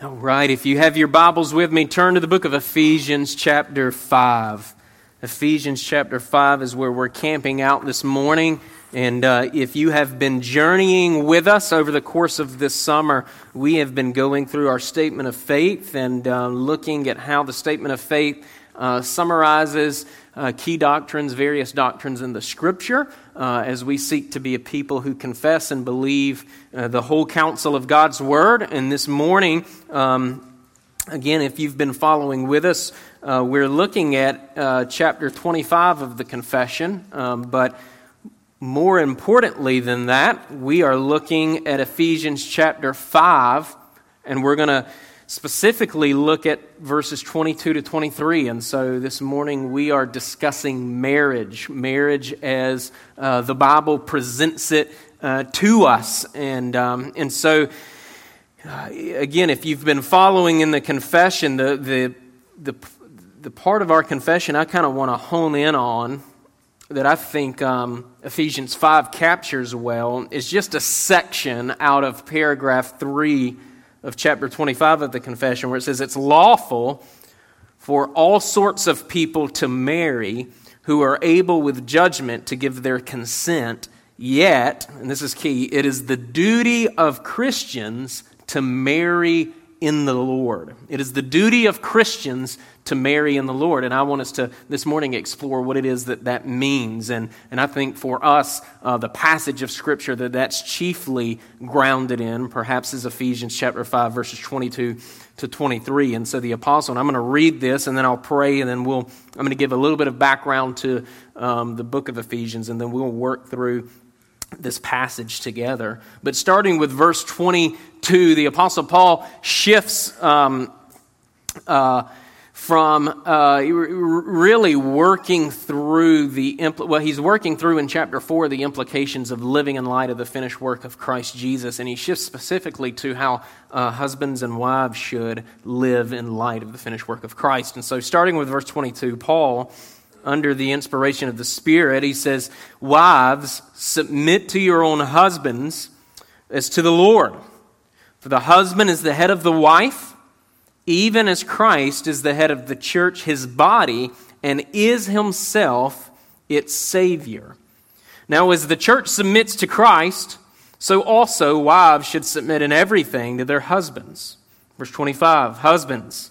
All right, if you have your Bibles with me, turn to the book of Ephesians, chapter 5. Ephesians, chapter 5 is where we're camping out this morning. And uh, if you have been journeying with us over the course of this summer, we have been going through our statement of faith and uh, looking at how the statement of faith uh, summarizes uh, key doctrines, various doctrines in the Scripture, uh, as we seek to be a people who confess and believe uh, the whole counsel of God's Word. And this morning, um, again, if you've been following with us, uh, we're looking at uh, chapter 25 of the confession, um, but more importantly than that, we are looking at Ephesians chapter 5, and we're going to specifically look at verses 22 to 23. And so this morning we are discussing marriage, marriage as uh, the Bible presents it uh, to us. And, um, and so, uh, again, if you've been following in the confession, the, the, the, the part of our confession I kind of want to hone in on that I think um, Ephesians 5 captures well is just a section out of paragraph 3 of chapter 25 of the confession, where it says it's lawful for all sorts of people to marry who are able with judgment to give their consent, yet, and this is key, it is the duty of Christians to marry in the Lord. It is the duty of Christians to marry in the Lord. And I want us to this morning explore what it is that that means. And, and I think for us, uh, the passage of Scripture that that's chiefly grounded in, perhaps, is Ephesians chapter 5, verses 22 to 23. And so the apostle, and I'm going to read this and then I'll pray and then we'll, I'm going to give a little bit of background to um, the book of Ephesians and then we'll work through this passage together. But starting with verse 22, the Apostle Paul shifts um, uh, from uh, really working through the, impl- well, he's working through in chapter 4 the implications of living in light of the finished work of Christ Jesus. And he shifts specifically to how uh, husbands and wives should live in light of the finished work of Christ. And so, starting with verse 22, Paul under the inspiration of the Spirit, he says, Wives, submit to your own husbands as to the Lord. For the husband is the head of the wife, even as Christ is the head of the church, his body, and is himself its Savior. Now, as the church submits to Christ, so also wives should submit in everything to their husbands. Verse 25 Husbands,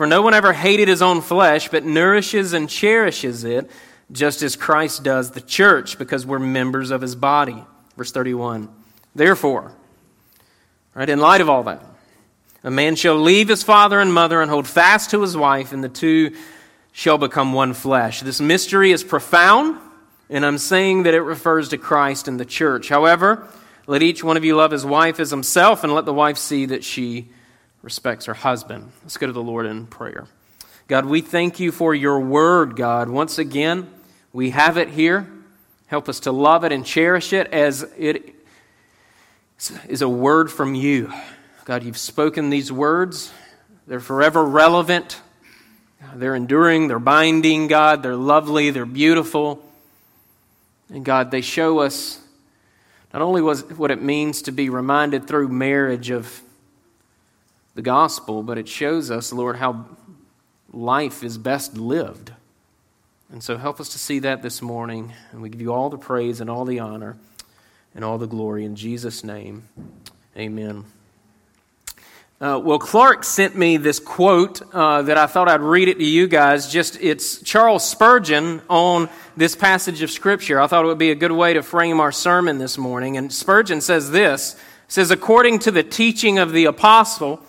For no one ever hated his own flesh, but nourishes and cherishes it, just as Christ does the church, because we're members of his body. Verse 31. Therefore, right, in light of all that, a man shall leave his father and mother and hold fast to his wife, and the two shall become one flesh. This mystery is profound, and I'm saying that it refers to Christ and the church. However, let each one of you love his wife as himself, and let the wife see that she respects her husband. Let's go to the Lord in prayer. God, we thank you for your word, God. Once again, we have it here. Help us to love it and cherish it as it is a word from you. God, you've spoken these words. They're forever relevant. They're enduring, they're binding, God. They're lovely, they're beautiful. And God, they show us not only what it means to be reminded through marriage of the gospel, but it shows us, Lord, how life is best lived. And so help us to see that this morning. And we give you all the praise and all the honor and all the glory in Jesus' name. Amen. Uh, well, Clark sent me this quote uh, that I thought I'd read it to you guys. Just it's Charles Spurgeon on this passage of Scripture. I thought it would be a good way to frame our sermon this morning. And Spurgeon says this: says, according to the teaching of the apostle,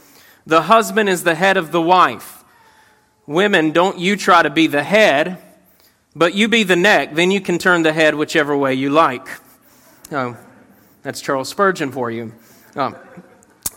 the husband is the head of the wife. Women, don't you try to be the head, but you be the neck. Then you can turn the head whichever way you like. Oh, that's Charles Spurgeon for you. Um,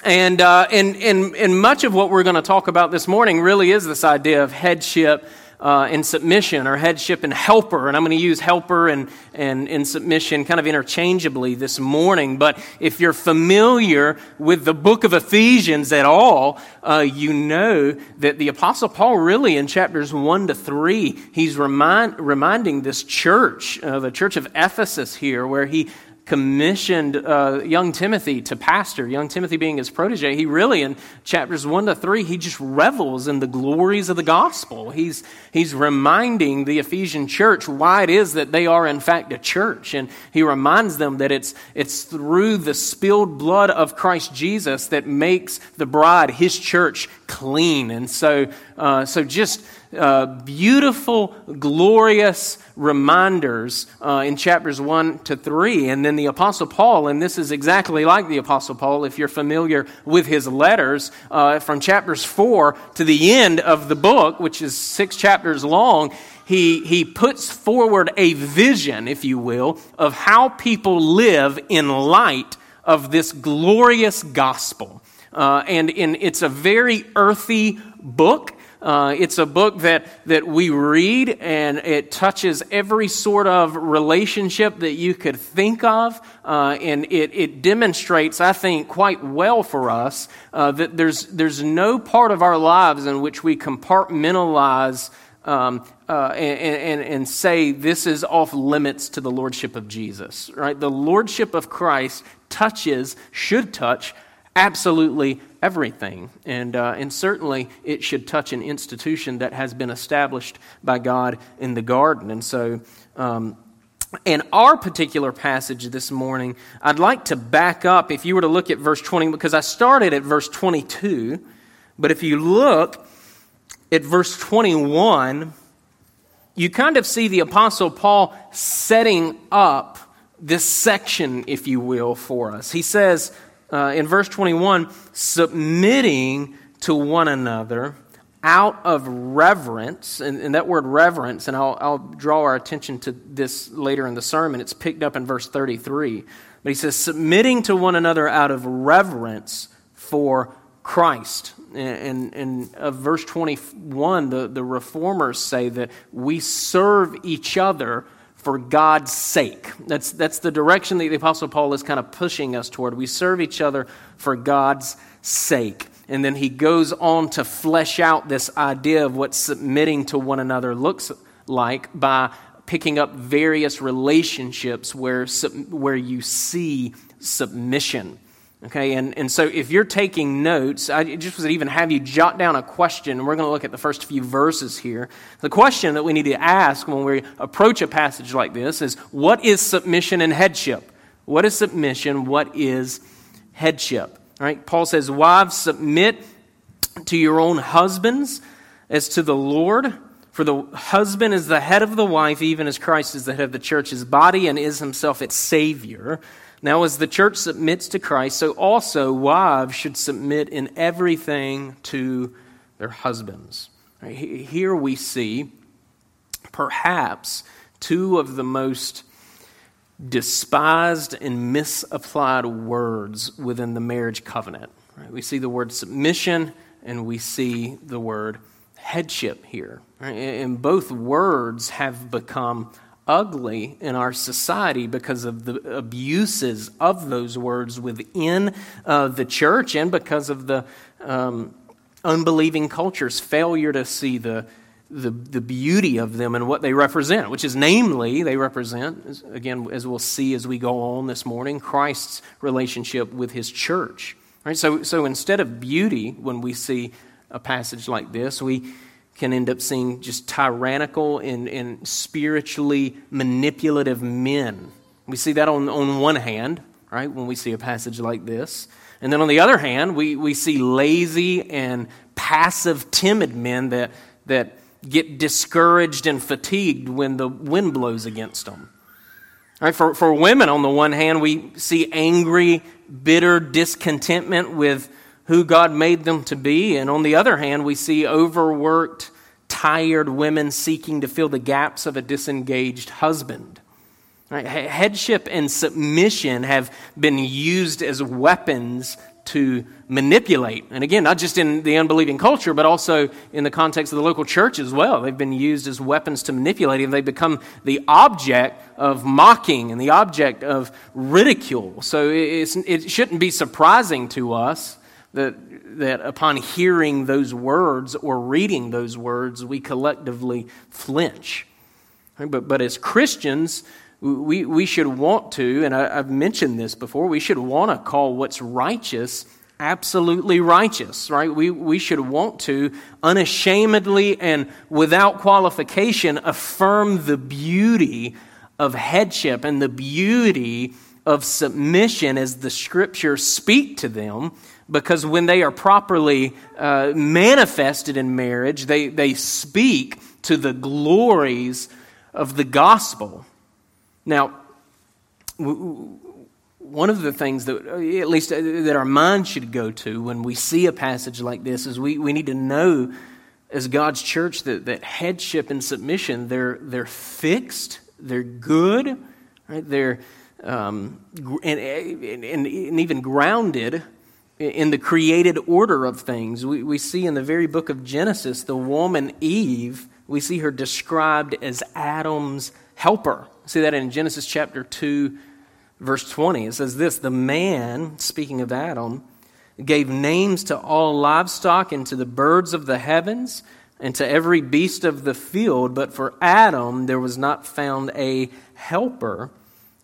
And, uh, and, and, and much of what we're going to talk about this morning really is this idea of headship uh, and submission, or headship and helper. And I'm going to use helper and, and, and submission kind of interchangeably this morning. But if you're familiar with the book of Ephesians at all, uh, you know that the Apostle Paul, really in chapters 1 to 3, he's remind, reminding this church, uh, the church of Ephesus here, where he commissioned uh, young Timothy to pastor, young Timothy being his protege, he really, in chapters 1 to 3, he just revels in the glories of the gospel. He's, he's reminding the Ephesian church why it is that they are, in fact, a church. And he reminds them that it's, it's through the spilled blood of Christ Jesus that makes the bride, his church, clean. And so, uh, so just uh, beautiful, glorious reminders uh, in chapters 1 to 3. And then the Apostle Paul, and this is exactly like the Apostle Paul, if you're familiar with his letters, uh, from chapters 4 to the end of the book, which is six chapters long, he, he puts forward a vision, if you will, of how people live in light of this glorious gospel. Uh, and in, it's a very earthy book. Uh, it's a book that, that we read and it touches every sort of relationship that you could think of. Uh, and it, it demonstrates, I think, quite well for us uh, that there's, there's no part of our lives in which we compartmentalize um, uh, and, and, and, say this is off limits to the lordship of Jesus, right? The lordship of Christ touches, should touch absolutely everything. And, uh, and certainly it should touch an institution that has been established by God in the garden. And so, um, in our particular passage this morning, I'd like to back up if you were to look at verse 20, because I started at verse 22. But if you look at verse 21, you kind of see the Apostle Paul setting up this section, if you will, for us. He says, uh, in verse 21, submitting to one another out of reverence, and, and that word reverence, and I'll, I'll, draw our attention to this later in the sermon. It's picked up in verse 33. But he says, submitting to one another out of reverence for Christ. And in verse 21, the, the reformers say that we serve each other for God's sake. That's, that's the direction that the Apostle Paul is kind of pushing us toward. We serve each other for God's sake. And then he goes on to flesh out this idea of what submitting to one another looks like by picking up various relationships where, where you see submission. Okay, and, and so if you're taking notes, I just would even have you jot down a question, we're going to look at the first few verses here. The question that we need to ask when we approach a passage like this is what is submission and headship? What is submission? What is headship? All right, Paul says, Wives, submit to your own husbands as to the Lord. For the husband is the head of the wife, even as Christ is the head of the church's body and is himself its Savior. Now, as the church submits to Christ, so also wives should submit in everything to their husbands. Here we see perhaps two of the most despised and misapplied words within the marriage covenant. We see the word submission and we see the word headship here. And both words have become ugly in our society because of the abuses of those words within uh, the church and because of the um, unbelieving culture's failure to see the, the, the beauty of them and what they represent, which is namely, they represent, again, as we'll see as we go on this morning, Christ's relationship with his church. Right? So, so instead of beauty, when we see a passage like this, we can end up seeing just tyrannical and, and spiritually manipulative men. We see that on, on one hand, right, when we see a passage like this. And then on the other hand, we, we see lazy and passive, timid men that, that get discouraged and fatigued when the wind blows against them. Right, for, for women, on the one hand, we see angry, bitter discontentment with who God made them to be. And on the other hand, we see overworked, tired women seeking to fill the gaps of a disengaged husband. Right? Headship and submission have been used as weapons to manipulate. And again, not just in the unbelieving culture, but also in the context of the local church as well. They've been used as weapons to manipulate, and they become the object of mocking and the object of ridicule. So it shouldn't be surprising to us that, that upon hearing those words or reading those words, we collectively flinch. But, but as Christians, we, we should want to, and I, have mentioned this before, we should want to call what's righteous absolutely righteous, right? We, we should want to unashamedly and without qualification affirm the beauty of headship and the beauty of submission as the scriptures speak to them because when they are properly uh, manifested in marriage, they, they speak to the glories of the gospel. Now, one of the things that, at least uh, that our mind should go to when we see a passage like this is we, we need to know as God's church that, that headship and submission, they're, they're fixed, they're good, right? They're, um, and, and, and even grounded in the created order of things. We, we see in the very book of Genesis, the woman Eve, we see her described as Adam's helper. See that in Genesis chapter 2, verse 20. It says this The man, speaking of Adam, gave names to all livestock and to the birds of the heavens and to every beast of the field, but for Adam there was not found a helper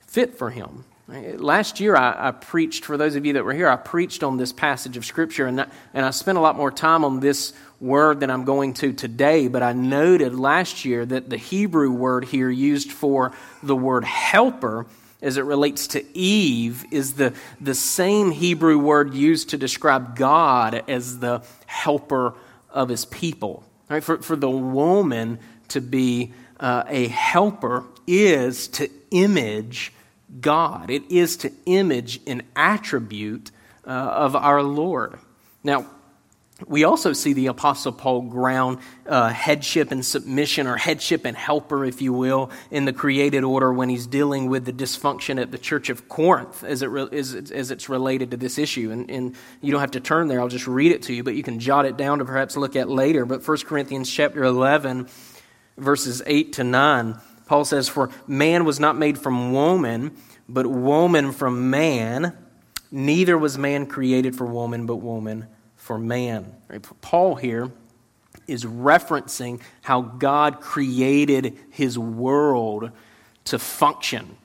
fit for him. Last year, I, I, preached, for those of you that were here, I preached on this passage of Scripture, and, that, and I spent a lot more time on this word than I'm going to today. But I noted last year that the Hebrew word here used for the word helper as it relates to Eve is the, the same Hebrew word used to describe God as the helper of his people. Right? For, for the woman to be uh, a helper is to image God. It is to image an attribute uh, of our Lord. Now, we also see the Apostle Paul ground uh, headship and submission, or headship and helper, if you will, in the created order when he's dealing with the dysfunction at the church of Corinth as, it re- as, as it's related to this issue. And, and, you don't have to turn there, I'll just read it to you, but you can jot it down to perhaps look at later. But 1 Corinthians chapter 11, verses 8 to 9 Paul says, For man was not made from woman, but woman from man. Neither was man created for woman, but woman for man. Paul here is referencing how God created his world to function.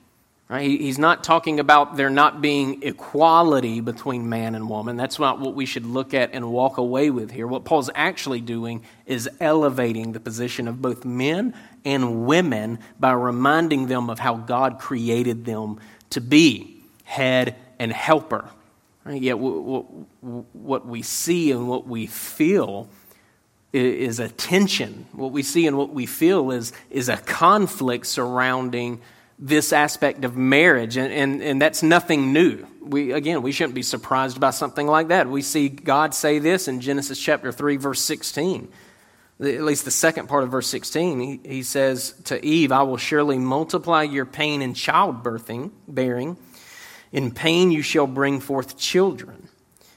Right? He's not talking about there not being equality between man and woman. That's not what we should look at and walk away with here. What Paul's actually doing is elevating the position of both men and women by reminding them of how God created them to be head and helper. Right? Yet, what we see and what we feel is a tension. What we see and what we feel is, is a conflict surrounding this aspect of marriage, and, and, and that's nothing new. We, again, we shouldn't be surprised by something like that. We see God say this in Genesis chapter 3, verse 16. At least the second part of verse 16, he, he says to Eve, I will surely multiply your pain in childbirthing, bearing. In pain you shall bring forth children.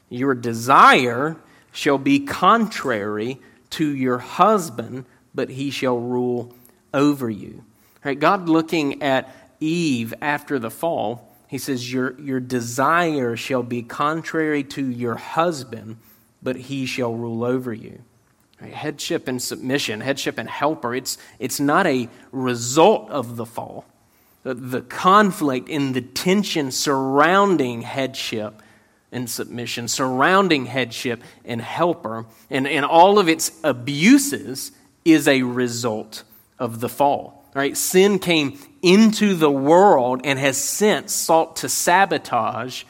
Your desire shall be contrary to your husband, but he shall rule over you. Right? God looking at Eve after the fall, he says, your, your desire shall be contrary to your husband, but he shall rule over you. Headship and submission, headship and helper, it's, it's not a result of the fall. The, the conflict and the tension surrounding headship and submission, surrounding headship and helper, and, and all of its abuses is a result of the fall. Right? Sin came into the world and has since sought to sabotage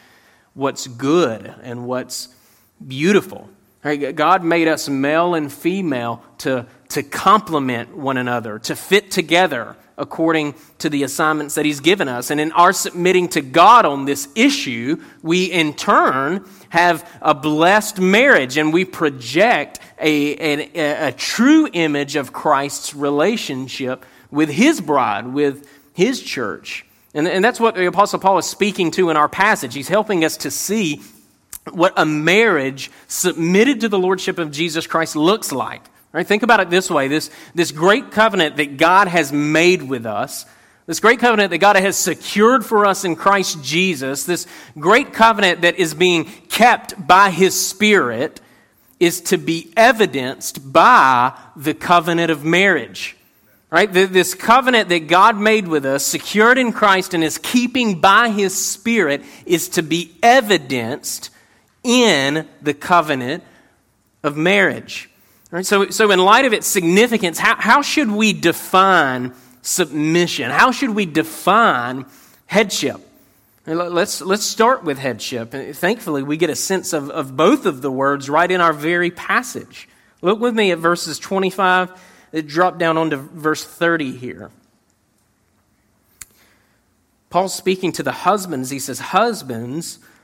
what's good and what's beautiful. Right? God made us male and female to, to complement one another, to fit together according to the assignments that He's given us. And in our submitting to God on this issue, we in turn have a blessed marriage and we project a, a, a true image of Christ's relationship with his bride, with his church. And, and that's what the Apostle Paul is speaking to in our passage. He's helping us to see what a marriage submitted to the lordship of Jesus Christ looks like. Right? Think about it this way this, this great covenant that God has made with us, this great covenant that God has secured for us in Christ Jesus, this great covenant that is being kept by His Spirit, is to be evidenced by the covenant of marriage. Right? This covenant that God made with us, secured in Christ and is keeping by His Spirit, is to be evidenced in the covenant of marriage. Right? So, so, in light of its significance, how, how should we define submission? How should we define headship? Let's, let's start with headship. Thankfully, we get a sense of, of both of the words right in our very passage. Look with me at verses 25, it drop down onto verse 30 here. Paul's speaking to the husbands. He says, Husbands,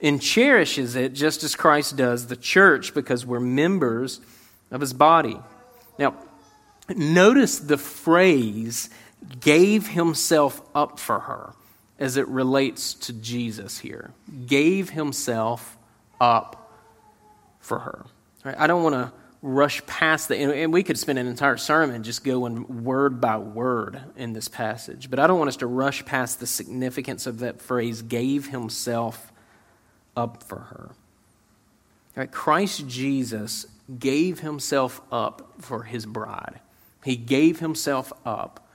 and cherishes it just as Christ does the church, because we're members of his body. Now, notice the phrase gave himself up for her as it relates to Jesus here. Gave himself up for her. I don't want to rush past the, and we could spend an entire sermon just going word by word in this passage, but I don't want us to rush past the significance of that phrase, gave himself up for her. Right? Christ Jesus gave himself up for his bride. He gave himself up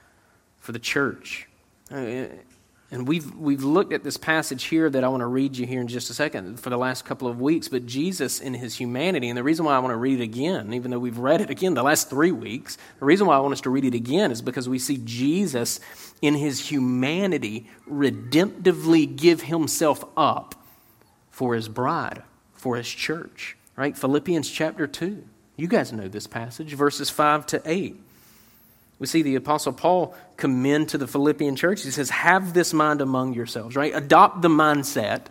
for the church. Uh, and we've, we've looked at this passage here that I want to read you here in just a second for the last couple of weeks. But Jesus, in his humanity, and the reason why I want to read it again, even though we've read it again the last three weeks, the reason why I want us to read it again is because we see Jesus, in his humanity, redemptively give himself up for his bride, for his church. Right? Philippians chapter 2. You guys know this passage, verses 5 to 8. We see the Apostle Paul commend to the Philippian church. He says, Have this mind among yourselves, right? Adopt the mindset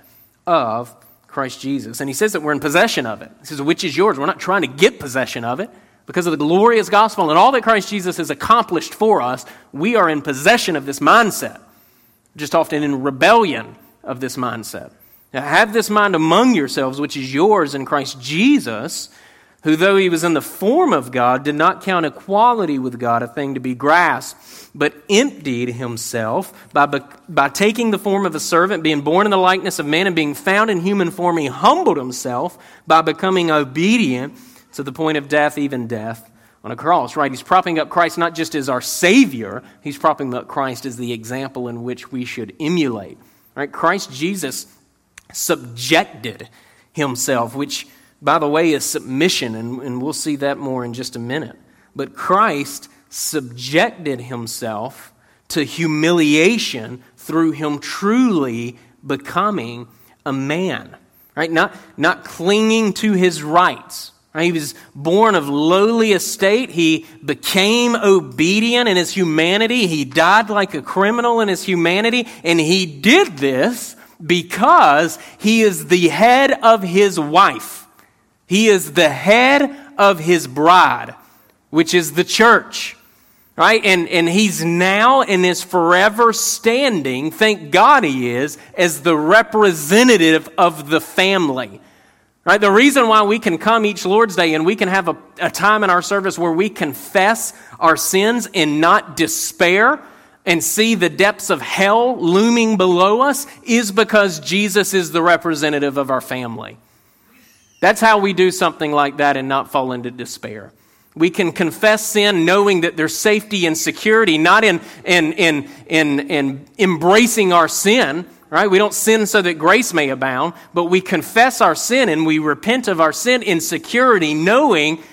of Christ Jesus. And he says that we're in possession of it. He says, Which is yours? We're not trying to get possession of it. Because of the glorious gospel and all that Christ Jesus has accomplished for us, we are in possession of this mindset, just often in rebellion of this mindset. Now, have this mind among yourselves, which is yours in Christ Jesus who, though he was in the form of God, did not count equality with God a thing to be grasped, but emptied himself by, by taking the form of a servant, being born in the likeness of man, and being found in human form, he humbled himself by becoming obedient to the point of death, even death on a cross, right? He's propping up Christ not just as our Savior, he's propping up Christ as the example in which we should emulate, right? Christ Jesus subjected himself, which by the way, is submission, and, and we'll see that more in just a minute. But Christ subjected himself to humiliation through him truly becoming a man, right? Not, not clinging to his rights. Right? He was born of lowly estate. He became obedient in his humanity. He died like a criminal in his humanity. And he did this because he is the head of his wife. He is the head of his bride, which is the church. Right? And, and he's now and is forever standing, thank God he is, as the representative of the family. Right? The reason why we can come each Lord's Day and we can have a, a time in our service where we confess our sins and not despair and see the depths of hell looming below us is because Jesus is the representative of our family. That's how we do something like that and not fall into despair. We can confess sin knowing that there's safety and security, not in, in, in, in, in embracing our sin, right? We don't sin so that grace may abound, but we confess our sin and we repent of our sin in security, knowing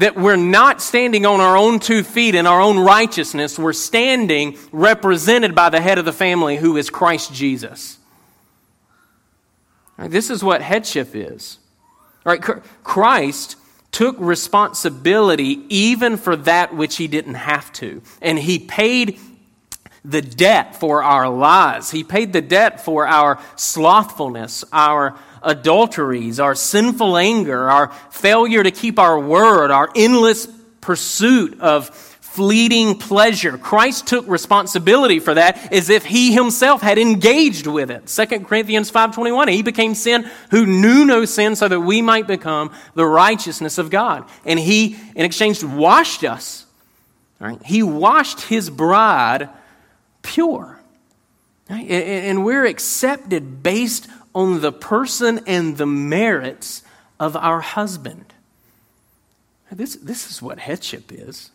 that we're not standing on our own two feet in our own righteousness. We're standing represented by the head of the family who is Christ Jesus. Right, this is what headship is. Right? Christ took responsibility even for that which he didn't have to. And he paid the debt for our lies. He paid the debt for our slothfulness, our adulteries, our sinful anger, our failure to keep our word, our endless pursuit of fleeting pleasure. Christ took responsibility for that as if he himself had engaged with it. 2 Corinthians 5:21 he became sin who knew no sin so that we might become the righteousness of God. And he in exchange washed us. Right? He washed his bride pure. Right? And we're accepted based on the person and the merits of our husband. This, this is what headship is.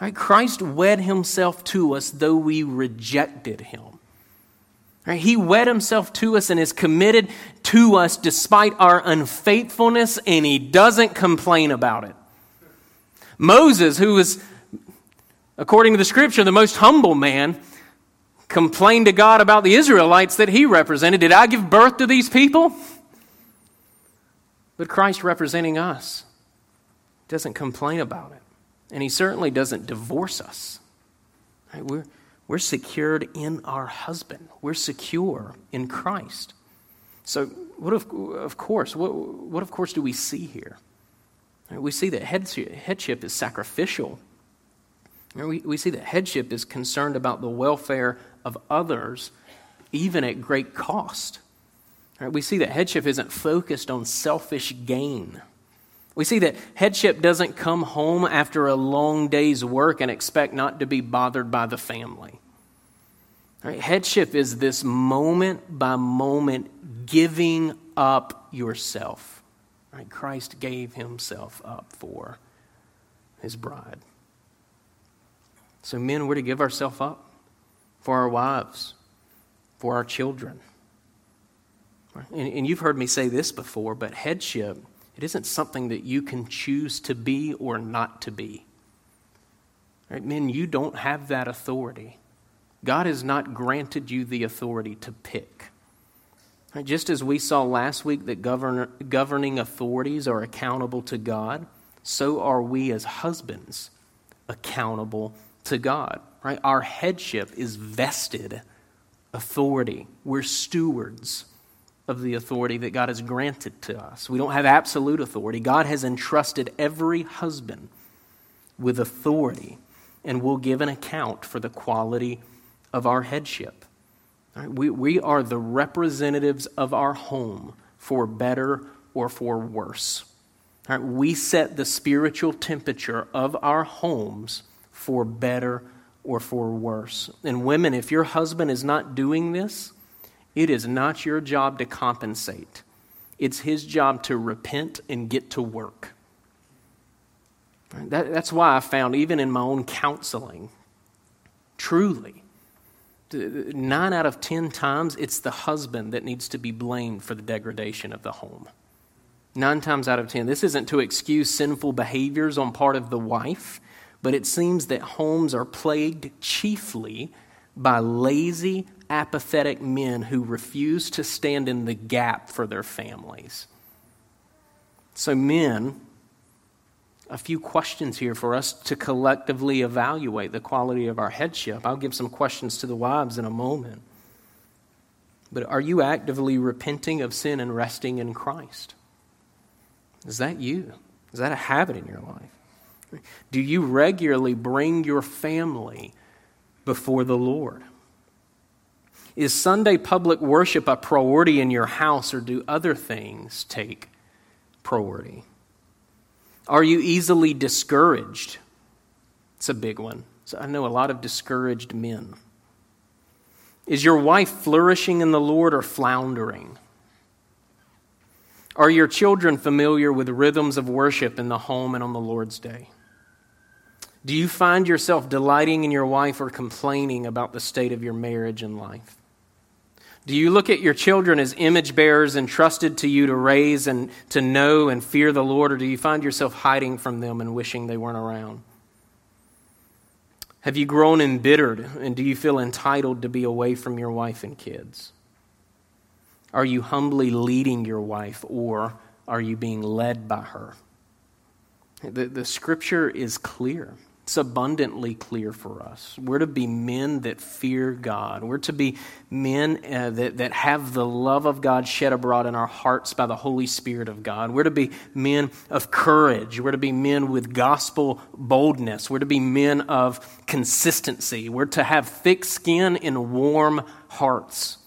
Right? Christ wed himself to us though we rejected him. Right? He wed himself to us and is committed to us despite our unfaithfulness, and he doesn't complain about it. Moses, who was, according to the scripture, the most humble man, complained to God about the Israelites that he represented. Did I give birth to these people? But Christ representing us doesn't complain about it. And he certainly doesn't divorce us. Right? We're, we're secured in our husband, we're secure in Christ. So, what of, of course, what, what of course do we see here? We see that headship is sacrificial. We, we see that headship is concerned about the welfare of others, even at great cost. Right? We see that headship isn't focused on selfish gain. We see that headship doesn't come home after a long day's work and expect not to be bothered by the family. Right? Headship is this moment by moment giving up yourself. Right? Christ gave himself up for his bride. So, men, we're to give ourselves up for our wives, for our children. And, and you've heard me say this before, but headship it isn't something that you can choose to be or not to be. Right? Men, you don't have that authority. God has not granted you the authority to pick. Right? Just as we saw last week that govern, governing authorities are accountable to God, so are we as husbands accountable to God. Right? Our headship is vested authority. We're stewards of the authority that God has granted to us. We don't have absolute authority. God has entrusted every husband with authority and will give an account for the quality of our headship. Right, we, we are the representatives of our home for better or for worse. Right, we set the spiritual temperature of our homes for better or for worse. And women, if your husband is not doing this, it is not your job to compensate, it's his job to repent and get to work. That, that's why I found, even in my own counseling, truly, nine out of ten times, it's the husband that needs to be blamed for the degradation of the home. Nine times out of ten. This isn't to excuse sinful behaviors on part of the wife, but it seems that homes are plagued chiefly by lazy, apathetic men who refuse to stand in the gap for their families. So, men, a few questions here for us to collectively evaluate the quality of our headship. I'll give some questions to the wives in a moment. But are you actively repenting of sin and resting in Christ? Is that you? Is that a habit in your life? Do you regularly bring your family before the Lord? Is Sunday public worship a priority in your house, or do other things take priority? Are you easily discouraged? It's a big one. So I know a lot of discouraged men. Is your wife flourishing in the Lord or floundering? Are your children familiar with rhythms of worship in the home and on the Lord's day? Do you find yourself delighting in your wife or complaining about the state of your marriage and life? Do you look at your children as image bearers entrusted to you to raise and to know and fear the Lord, or do you find yourself hiding from them and wishing they weren't around? Have you grown embittered, and do you feel entitled to be away from your wife and kids? Are you humbly leading your wife or are you being led by her? The, the scripture is clear. It's abundantly clear for us. We're to be men that fear God. We're to be men uh, that, that have the love of God shed abroad in our hearts by the Holy Spirit of God. We're to be men of courage. We're to be men with gospel boldness. We're to be men of consistency. We're to have thick skin and warm hearts.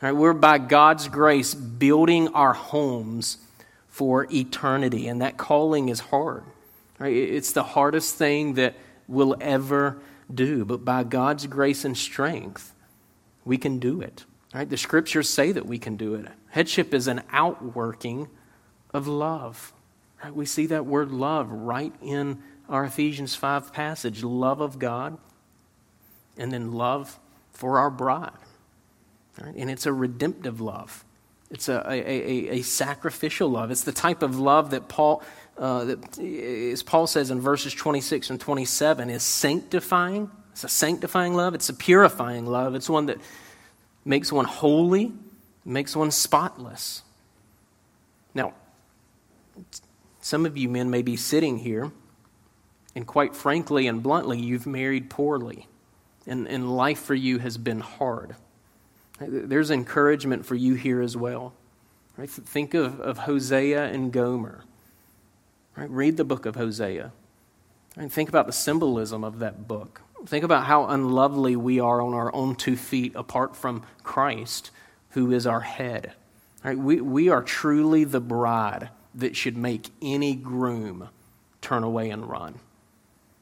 Right? We're by God's grace building our homes for eternity, and that calling is hard. Right? It's the hardest thing that we'll ever do, but by God's grace and strength, we can do it. Right? The scriptures say that we can do it. Headship is an outworking of love. Right? We see that word love right in our Ephesians 5 passage love of God, and then love for our bride. Right? And it's a redemptive love. It's a, a, a, a, sacrificial love. It's the type of love that Paul uh, that, as Paul says in verses 26 and 27, is sanctifying. It's a sanctifying love, it's a purifying love. It's one that makes one holy, makes one spotless. Now, some of you men may be sitting here, and quite frankly and bluntly, you've married poorly, and, and life for you has been hard. There's encouragement for you here as well. Right? Think of, of Hosea and Gomer. Right? Read the book of Hosea. And think about the symbolism of that book. Think about how unlovely we are on our own two feet apart from Christ, who is our head. Right? We, we are truly the bride that should make any groom turn away and run.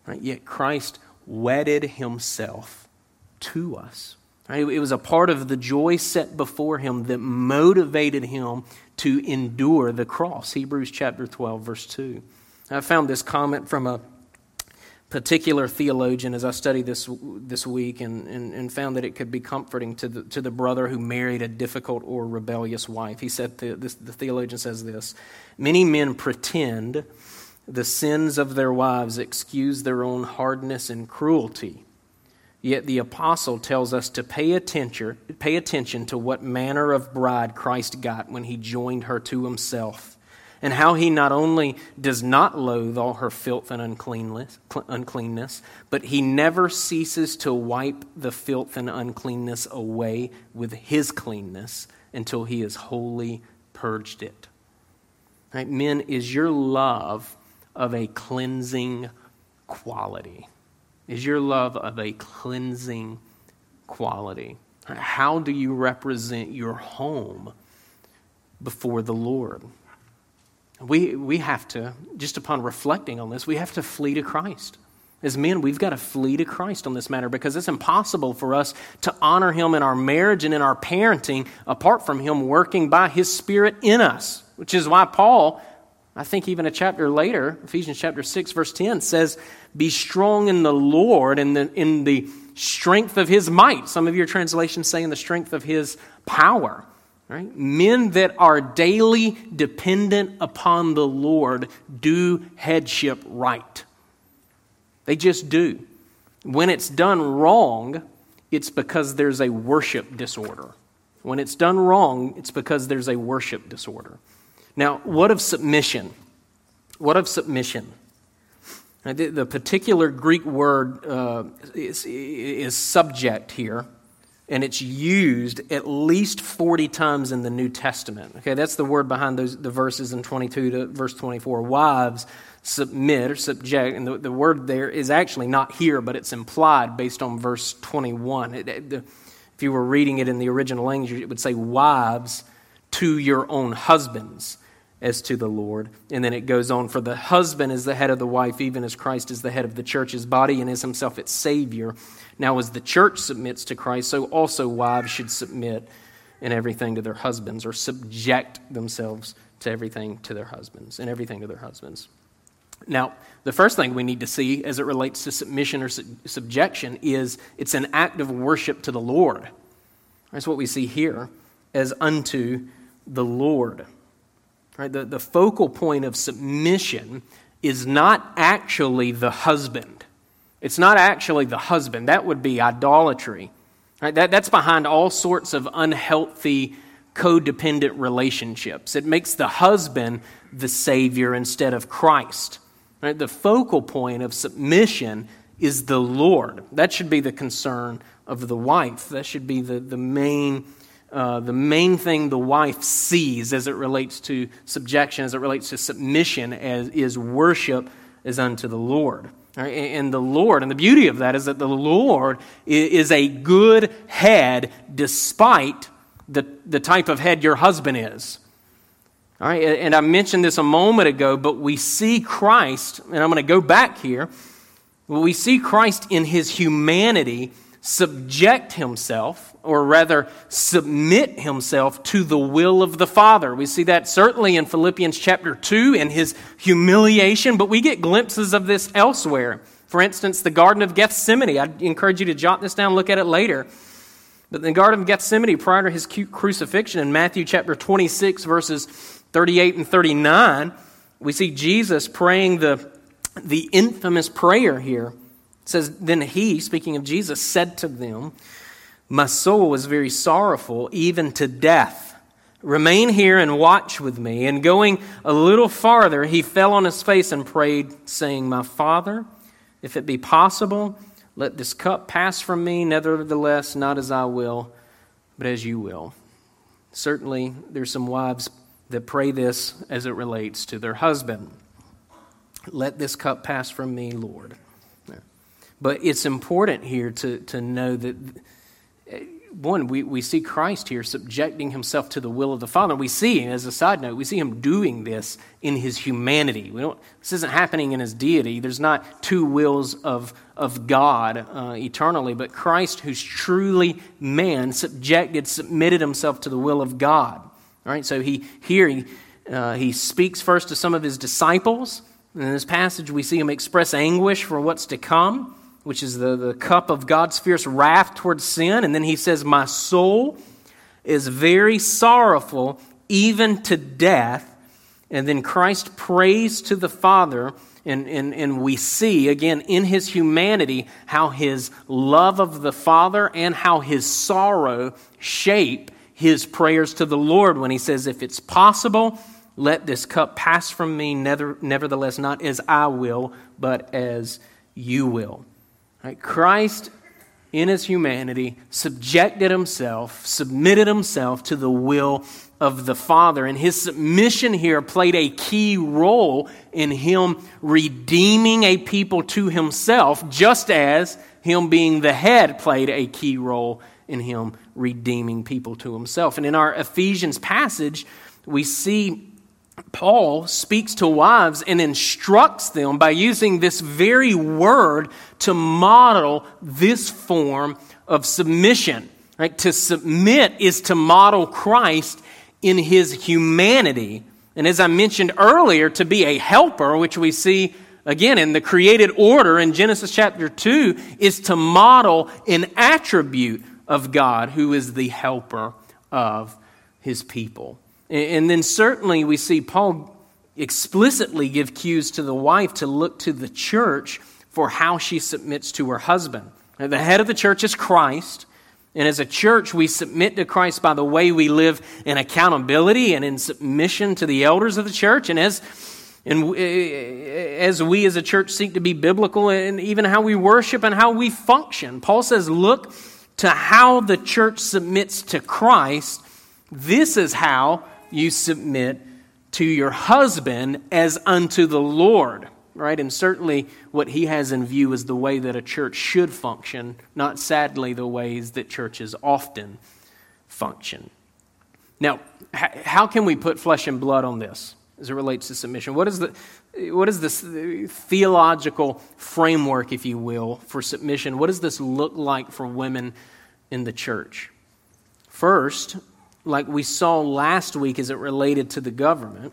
Right? Yet Christ wedded himself to us. Right? It was a part of the joy set before him that motivated him to endure the cross. Hebrews chapter 12, verse 2. I found this comment from a particular theologian as I studied this this week and, and, and, found that it could be comforting to the, to the brother who married a difficult or rebellious wife. He said, the, this, the theologian says this Many men pretend the sins of their wives excuse their own hardness and cruelty. Yet the apostle tells us to pay attention, pay attention to what manner of bride Christ got when he joined her to himself, and how he not only does not loathe all her filth and uncleanness, but he never ceases to wipe the filth and uncleanness away with his cleanness until he has wholly purged it. Right? Men, is your love of a cleansing quality? Is your love of a cleansing quality? How do you represent your home before the Lord? We, we have to, just upon reflecting on this, we have to flee to Christ. As men, we've got to flee to Christ on this matter because it's impossible for us to honor Him in our marriage and in our parenting apart from Him working by His Spirit in us, which is why Paul I think even a chapter later, Ephesians chapter 6, verse 10 says, Be strong in the Lord and in, in the strength of his might. Some of your translations say in the strength of his power. Right? Men that are daily dependent upon the Lord do headship right. They just do. When it's done wrong, it's because there's a worship disorder. When it's done wrong, it's because there's a worship disorder. Now, what of submission? What of submission? The, particular Greek word uh, is, is subject here, and it's used at least 40 times in the New Testament. Okay, that's the word behind those, the verses in 22 to verse 24. Wives submit or subject, and the, the word there is actually not here, but it's implied based on verse 21. It, it, the, if you were reading it in the original language, it would say, Wives to your own husbands as to the Lord. And then it goes on for the husband is the head of the wife, even as Christ is the head of the church's body and is himself its Savior. Now, as the church submits to Christ, so also wives should submit in everything to their husbands or subject themselves to everything to their husbands and everything to their husbands. Now, the first thing we need to see as it relates to submission or subjection is it's an act of worship to the Lord. That's what we see here as unto the Lord. Right? The, the focal point of submission is not actually the husband. It's not actually the husband. That would be idolatry. Right? That, that's behind all sorts of unhealthy codependent relationships. It makes the husband the Savior instead of Christ. Right? The focal point of submission is the Lord. That should be the concern of the wife. That should be the, the, main, uh, the main thing the wife sees as it relates to subjection, as it relates to submission, as is worship as unto the Lord. Right? And the Lord, and the beauty of that is that the Lord is a good head despite the, the type of head your husband is. All right, and I mentioned this a moment ago, but we see Christ, and I'm going to go back here. We see Christ in his humanity subject himself, or rather submit himself to the will of the Father. We see that certainly in Philippians chapter 2 in his humiliation, but we get glimpses of this elsewhere. For instance, the Garden of Gethsemane. I encourage you to jot this down, look at it later. But in the Garden of Gethsemane, prior to his crucifixion, in Matthew chapter 26, verses 38 and 39, we see Jesus praying the, the infamous prayer here. It says, Then he, speaking of Jesus, said to them, My soul is very sorrowful, even to death. Remain here and watch with me. And going a little farther, he fell on his face and prayed, saying, My Father, if it be possible, let this cup pass from me, nevertheless, not as I will, but as you will. Certainly, there's some wives that pray this as it relates to their husband. Let this cup pass from me, Lord. But it's important here to, to know that, one, we, we see Christ here subjecting himself to the will of the Father. We see, as a side note, we see him doing this in his humanity. We don't, this isn't happening in his deity. There's not two wills of, of God uh, eternally, but Christ, who's truly man, subjected, submitted himself to the will of God. Right? So he here he, uh, he speaks first to some of his disciples. In this passage, we see him express anguish for what's to come, which is the, the cup of God's fierce wrath towards sin. And then he says, My soul is very sorrowful, even to death. And then Christ prays to the Father, and, and, and we see, again, in his humanity, how his love of the Father and how his sorrow shape his prayers to the Lord when he says, If it's possible, let this cup pass from me, nevertheless, not as I will, but as you will. Right? Christ, in his humanity, subjected himself, submitted himself to the will of the Father. And his submission here played a key role in him redeeming a people to himself, just as him being the head played a key role in him redeeming people to himself. And in our Ephesians passage, we see Paul speaks to wives and instructs them by using this very word to model this form of submission. Right? To submit is to model Christ in his humanity. And as I mentioned earlier, to be a helper, which we see again in the created order in Genesis chapter 2, is to model an attribute of God who is the helper of his people. And then certainly we see Paul explicitly give cues to the wife to look to the church for how she submits to her husband. The head of the church is Christ. And as a church, we submit to Christ by the way we live in accountability and in submission to the elders of the church. And as, and as we as a church seek to be biblical in even how we worship and how we function, Paul says, look to how the church submits to Christ. This is how you submit to your husband as unto the Lord, right? And certainly what he has in view is the way that a church should function, not sadly the ways that churches often function. Now, how can we put flesh and blood on this as it relates to submission? What is the what is this theological framework, if you will, for submission? What does this look like for women in the church? First, like we saw last week as it related to the government,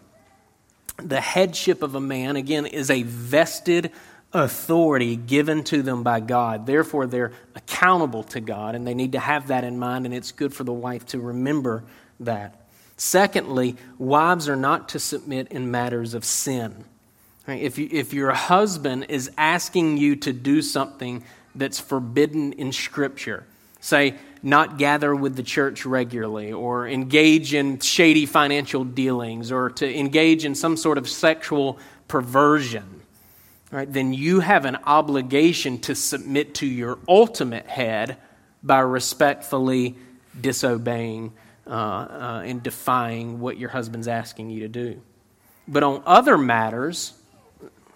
the headship of a man, again, is a vested authority given to them by God. Therefore, they're accountable to God, and they need to have that in mind, and it's good for the wife to remember that. Secondly, wives are not to submit in matters of sin. If, you, if your husband is asking you to do something that's forbidden in Scripture, Say, not gather with the church regularly, or engage in shady financial dealings, or to engage in some sort of sexual perversion, right, then you have an obligation to submit to your ultimate head by respectfully disobeying uh, uh, and defying what your husband's asking you to do. But on other matters,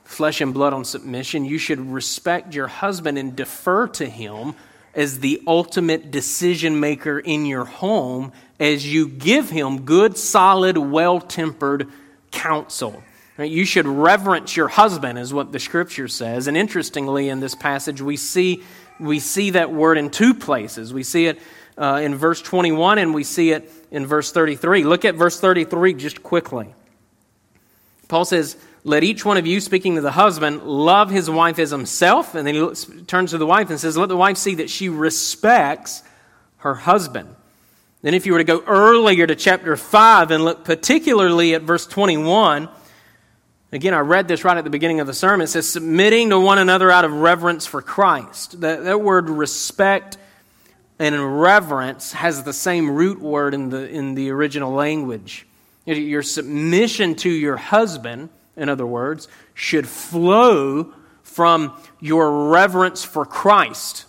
flesh and blood on submission, you should respect your husband and defer to him as the ultimate decision maker in your home as you give him good, solid, well tempered counsel. You should reverence your husband, is what the scripture says. And interestingly, in this passage, we see, we see that word in two places. We see it uh, in verse 21 and we see it in verse 33. Look at verse 33 just quickly. Paul says, Let each one of you, speaking to the husband, love his wife as himself. And then he looks, turns to the wife and says, Let the wife see that she respects her husband. Then, if you were to go earlier to chapter 5 and look particularly at verse 21, again, I read this right at the beginning of the sermon. It says, Submitting to one another out of reverence for Christ. That, that word respect and reverence has the same root word in the, in the original language. Your submission to your husband, in other words, should flow from your reverence for Christ.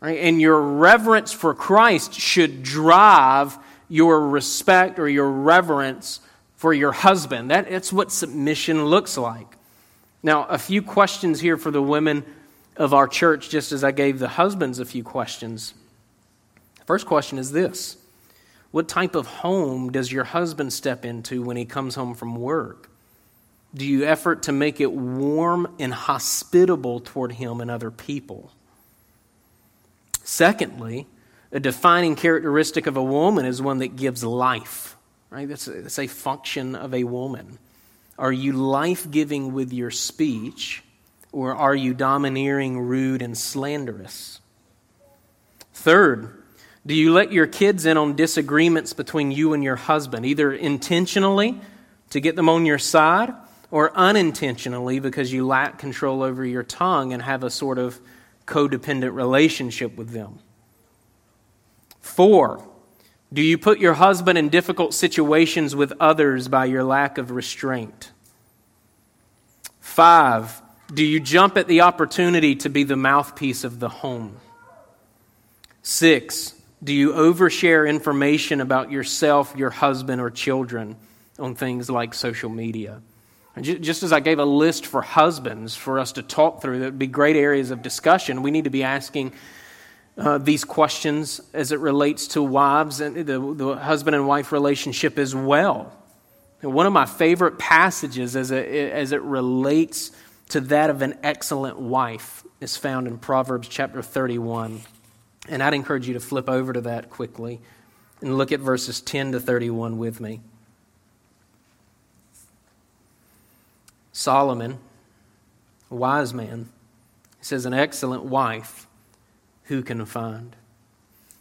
Right? And your reverence for Christ should drive your respect or your reverence for your husband. That, that's what submission looks like. Now, a few questions here for the women of our church, just as I gave the husbands a few questions. First question is this what type of home does your husband step into when he comes home from work? Do you effort to make it warm and hospitable toward him and other people? Secondly, a defining characteristic of a woman is one that gives life, right? That's a, that's a function of a woman. Are you life giving with your speech, or are you domineering, rude, and slanderous? Third, do you let your kids in on disagreements between you and your husband, either intentionally to get them on your side or unintentionally because you lack control over your tongue and have a sort of codependent relationship with them? Four, do you put your husband in difficult situations with others by your lack of restraint? Five, do you jump at the opportunity to be the mouthpiece of the home? Six, do you overshare information about yourself, your husband, or children on things like social media? Just as I gave a list for husbands for us to talk through, that would be great areas of discussion. We need to be asking uh, these questions as it relates to wives and the, the husband and wife relationship as well. And one of my favorite passages as it, as it relates to that of an excellent wife is found in Proverbs chapter 31. And I'd encourage you to flip over to that quickly and look at verses 10 to 31 with me. Solomon, a wise man, says, An excellent wife, who can find?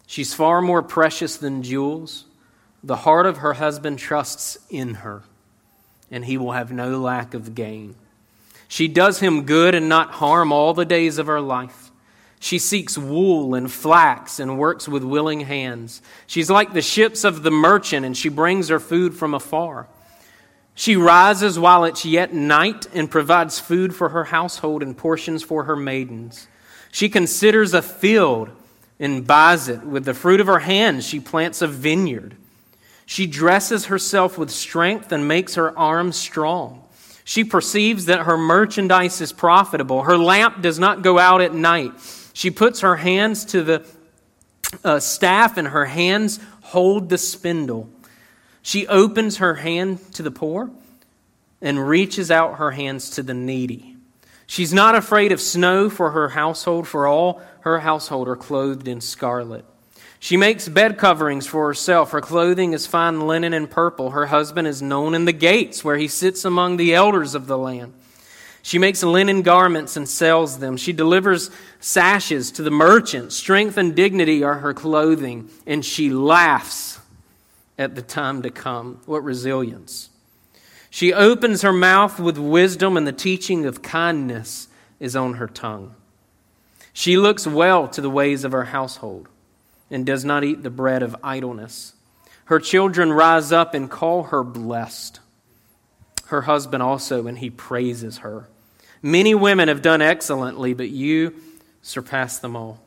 She's far more precious than jewels. The heart of her husband trusts in her, and he will have no lack of gain. She does him good and not harm all the days of her life. She seeks wool and flax and works with willing hands. She's like the ships of the merchant, and she brings her food from afar. She rises while it's yet night and provides food for her household and portions for her maidens. She considers a field and buys it. With the fruit of her hands, she plants a vineyard. She dresses herself with strength and makes her arms strong. She perceives that her merchandise is profitable. Her lamp does not go out at night. She puts her hands to the uh, staff, and her hands hold the spindle. She opens her hand to the poor and reaches out her hands to the needy. She's not afraid of snow for her household, for all her household are clothed in scarlet. She makes bed coverings for herself. Her clothing is fine linen and purple. Her husband is known in the gates, where he sits among the elders of the land. She makes linen garments and sells them. She delivers sashes to the merchant. Strength and dignity are her clothing, and she laughs at the time to come. What resilience! She opens her mouth with wisdom, and the teaching of kindness is on her tongue. She looks well to the ways of her household. and does not eat the bread of idleness. Her children rise up and call her blessed. Her husband also, and he praises her. Many women have done excellently, but you surpass them all.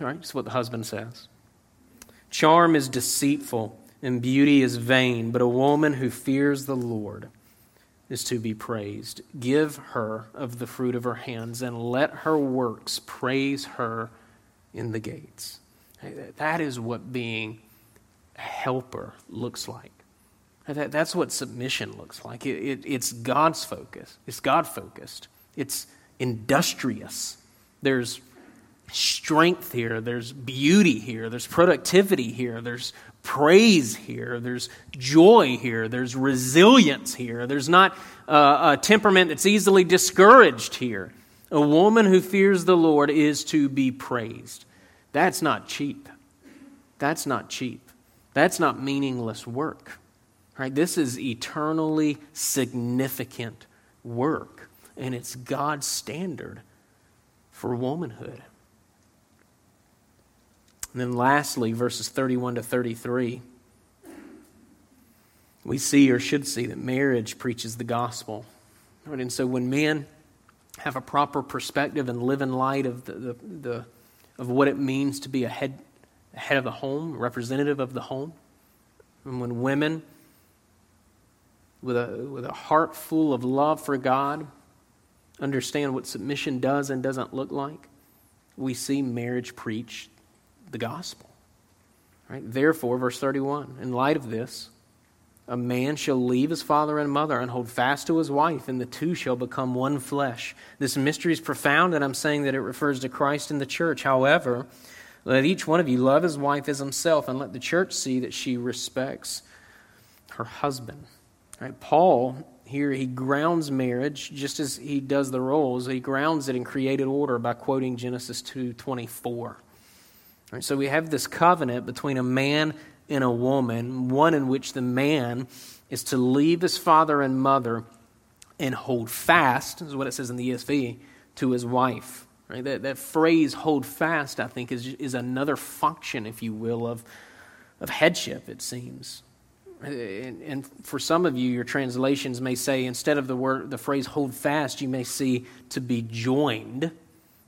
All right, that's what the husband says. Charm is deceitful and beauty is vain, but a woman who fears the Lord is to be praised. Give her of the fruit of her hands, and let her works praise her in the gates. That is what being a helper looks like. that's what submission looks like. It, it, it's God's focus. It's God focused. It's industrious. There's strength here. There's beauty here. There's productivity here. There's praise here. There's joy here. There's resilience here. There's not uh, a temperament that's easily discouraged here. A woman who fears the Lord is to be praised. That's not cheap. That's not cheap. That's not meaningless work. Right? This is eternally significant work, and it's God's standard for womanhood. And then lastly, verses 31 to 33, we see or should see that marriage preaches the gospel. Right? And so when men have a proper perspective and live in light of, the, the, the of what it means to be a head, head of the home, representative of the home, and when women with a, with a heart full of love for God understand what submission does and doesn't look like, we see marriage preached the gospel. Right? Therefore, verse 31, in light of this, a man shall leave his father and mother and hold fast to his wife, and the two shall become one flesh. This mystery is profound, and I'm saying that it refers to Christ and the church. However, let each one of you love his wife as himself, and let the church see that she respects her husband. Right? Paul here he grounds marriage just as he does the roles. He grounds it in created order by quoting Genesis 2:24. Right, so we have this covenant between a man and a woman, one in which the man is to leave his father and mother and hold fast, is what it says in the ESV, to his wife. Right? That, that phrase, hold fast, I think, is, is another function, if you will, of, of headship, it seems. And, and, for some of you, your translations may say, instead of the, word, the phrase hold fast, you may see to be joined.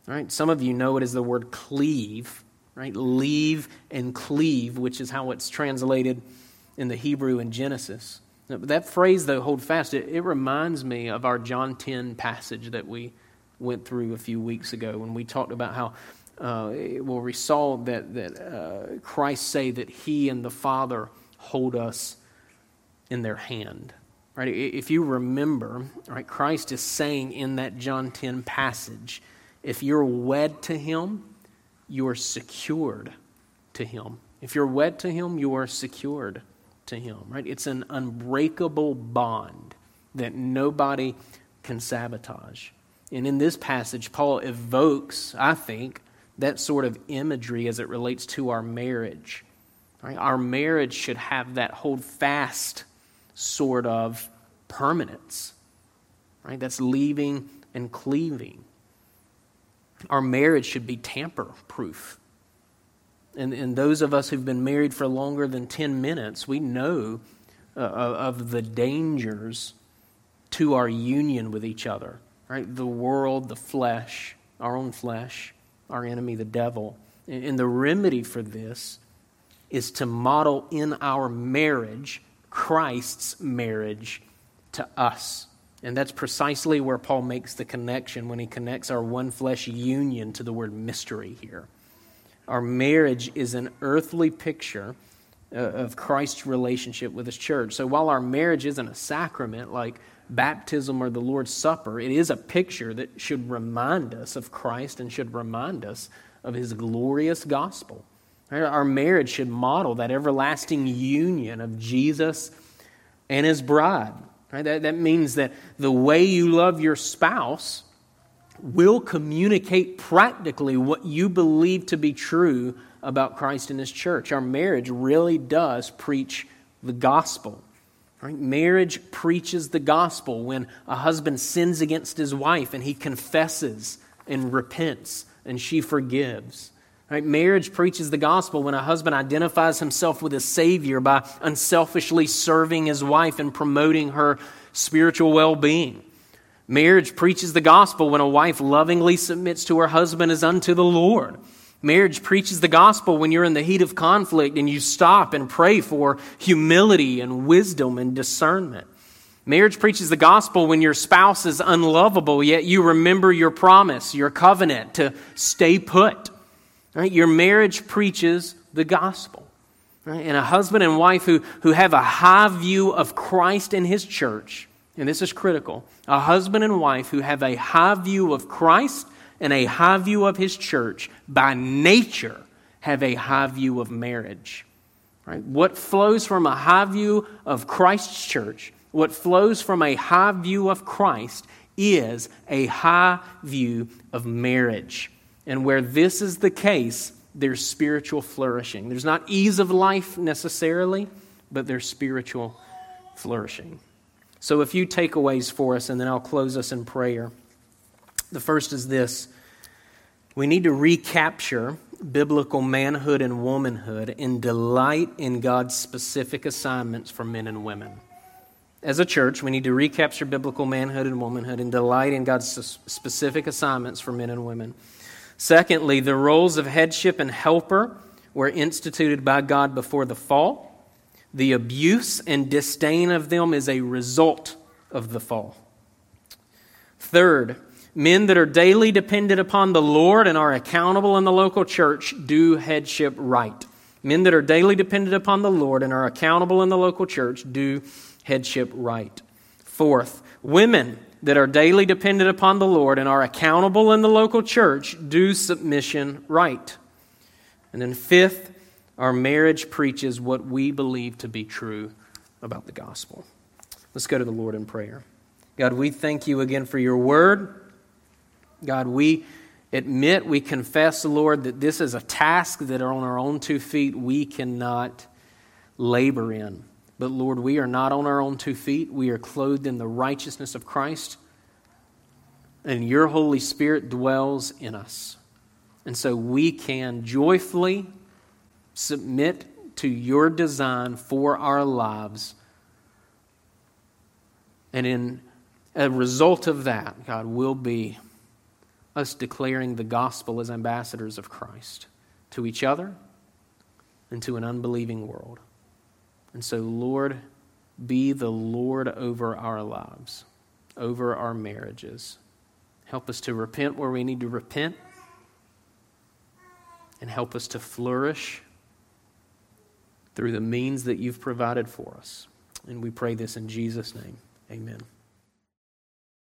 Right? Some of you know it as the word cleave right? Leave and cleave, which is how it's translated in the Hebrew in Genesis. That phrase, though, hold fast, it, it reminds me of our John 10 passage that we went through a few weeks ago when we talked about how, uh, well, we saw that, that uh, Christ say that he and the Father hold us in their hand. Right? If you remember, right, Christ is saying in that John 10 passage, if you're wed to him, you are secured to Him. If you're wed to Him, you are secured to Him, right? It's an unbreakable bond that nobody can sabotage. And in this passage, Paul evokes, I think, that sort of imagery as it relates to our marriage. Right? Our marriage should have that hold fast sort of permanence. Right? That's leaving and cleaving. Our marriage should be tamper proof. And, and those of us who've been married for longer than 10 minutes, we know uh, of the dangers to our union with each other, right? The world, the flesh, our own flesh, our enemy, the devil. And, and the remedy for this is to model in our marriage Christ's marriage to us. And that's precisely where Paul makes the connection when he connects our one flesh union to the word mystery here. Our marriage is an earthly picture uh, of Christ's relationship with his church. So while our marriage isn't a sacrament like baptism or the Lord's Supper, it is a picture that should remind us of Christ and should remind us of his glorious gospel. Our marriage should model that everlasting union of Jesus and his bride. Right? That, that means that the way you love your spouse will communicate practically what you believe to be true about Christ and His church. Our marriage really does preach the gospel. Right? Marriage preaches the gospel when a husband sins against his wife and he confesses and repents and she forgives. Right? Marriage preaches the gospel when a husband identifies himself with a Savior by unselfishly serving his wife and promoting her spiritual well being. Marriage preaches the gospel when a wife lovingly submits to her husband as unto the Lord. Marriage preaches the gospel when you're in the heat of conflict and you stop and pray for humility and wisdom and discernment. Marriage preaches the gospel when your spouse is unlovable, yet you remember your promise, your covenant to stay put. Right? Your marriage preaches the gospel. Right? And a husband and wife who, who have a high view of Christ and his church, and this is critical a husband and wife who have a high view of Christ and a high view of his church, by nature, have a high view of marriage. Right? What flows from a high view of Christ's church, what flows from a high view of Christ, is a high view of marriage. And where this is the case, there's spiritual flourishing. There's not ease of life necessarily, but there's spiritual flourishing. So, a few takeaways for us, and then I'll close us in prayer. The first is this we need to recapture biblical manhood and womanhood and delight in God's specific assignments for men and women. As a church, we need to recapture biblical manhood and womanhood and delight in God's specific assignments for men and women. Secondly, the roles of headship and helper were instituted by God before the fall. The abuse and disdain of them is a result of the fall. Third, Men that are daily dependent upon the Lord and are accountable in the local church do headship right. Men that are daily dependent upon the Lord and are accountable in the local church do headship right. Fourth, women that are daily dependent upon the Lord and are accountable in the local church do submission right. And then fifth, our marriage preaches what we believe to be true about the gospel. Let's go to the Lord in prayer. God, we thank you again for your word. God, we admit, we confess, Lord, that this is a task that on our own two feet we cannot labor in. But Lord, we are not on our own two feet. We are clothed in the righteousness of Christ, and your Holy Spirit dwells in us. And so we can joyfully submit to your design for our lives. And in a result of that, God, will be us declaring the gospel as ambassadors of Christ to each other and to an unbelieving world. And so, Lord, be the Lord over our lives, over our marriages. Help us to repent where we need to repent, and help us to flourish through the means that you've provided for us. And we pray this in Jesus' name. Amen.